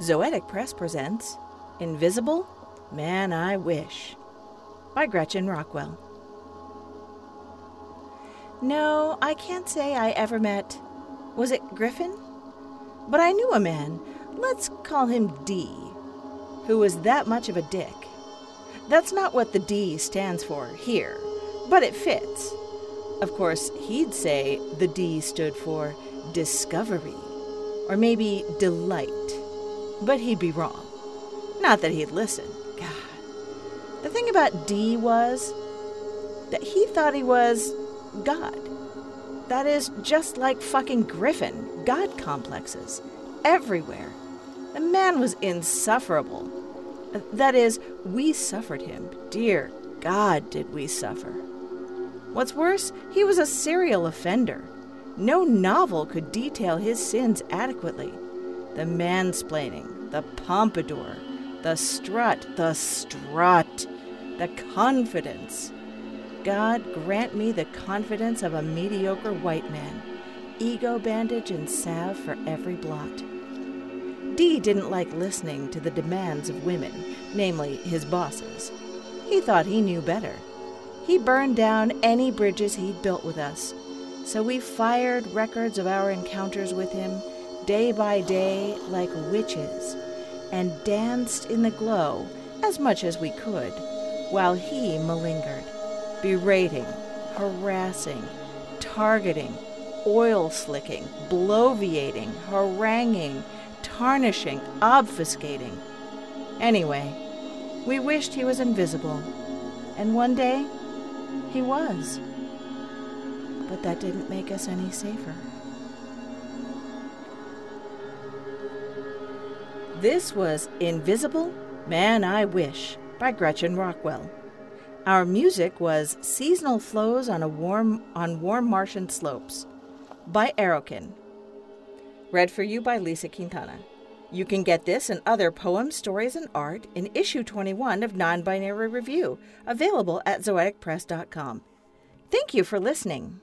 Zoetic Press presents Invisible Man I Wish by Gretchen Rockwell. No, I can't say I ever met. Was it Griffin? But I knew a man, let's call him D, who was that much of a dick. That's not what the D stands for here, but it fits. Of course, he'd say the D stood for discovery, or maybe delight, but he'd be wrong. Not that he'd listen. God. The thing about D was that he thought he was God. That is just like fucking Griffin, God complexes. Everywhere. The man was insufferable. That is, we suffered him. Dear God, did we suffer. What's worse, he was a serial offender. No novel could detail his sins adequately. The mansplaining, the pompadour, the strut, the strut, the confidence. God grant me the confidence of a mediocre white man, ego bandage and salve for every blot. D didn't like listening to the demands of women, namely his bosses. He thought he knew better. He burned down any bridges he'd built with us. So we fired records of our encounters with him day by day like witches and danced in the glow as much as we could while he malingered, berating, harassing, targeting, oil slicking, bloviating, haranguing, tarnishing, obfuscating. Anyway, we wished he was invisible, and one day he was. But that didn't make us any safer. This was Invisible Man I Wish by Gretchen Rockwell. Our music was Seasonal Flows on a Warm on Warm Martian Slopes by Aerokin. Read for you by Lisa Quintana. You can get this and other poems, stories, and art in issue 21 of Non Binary Review, available at zoeticpress.com. Thank you for listening.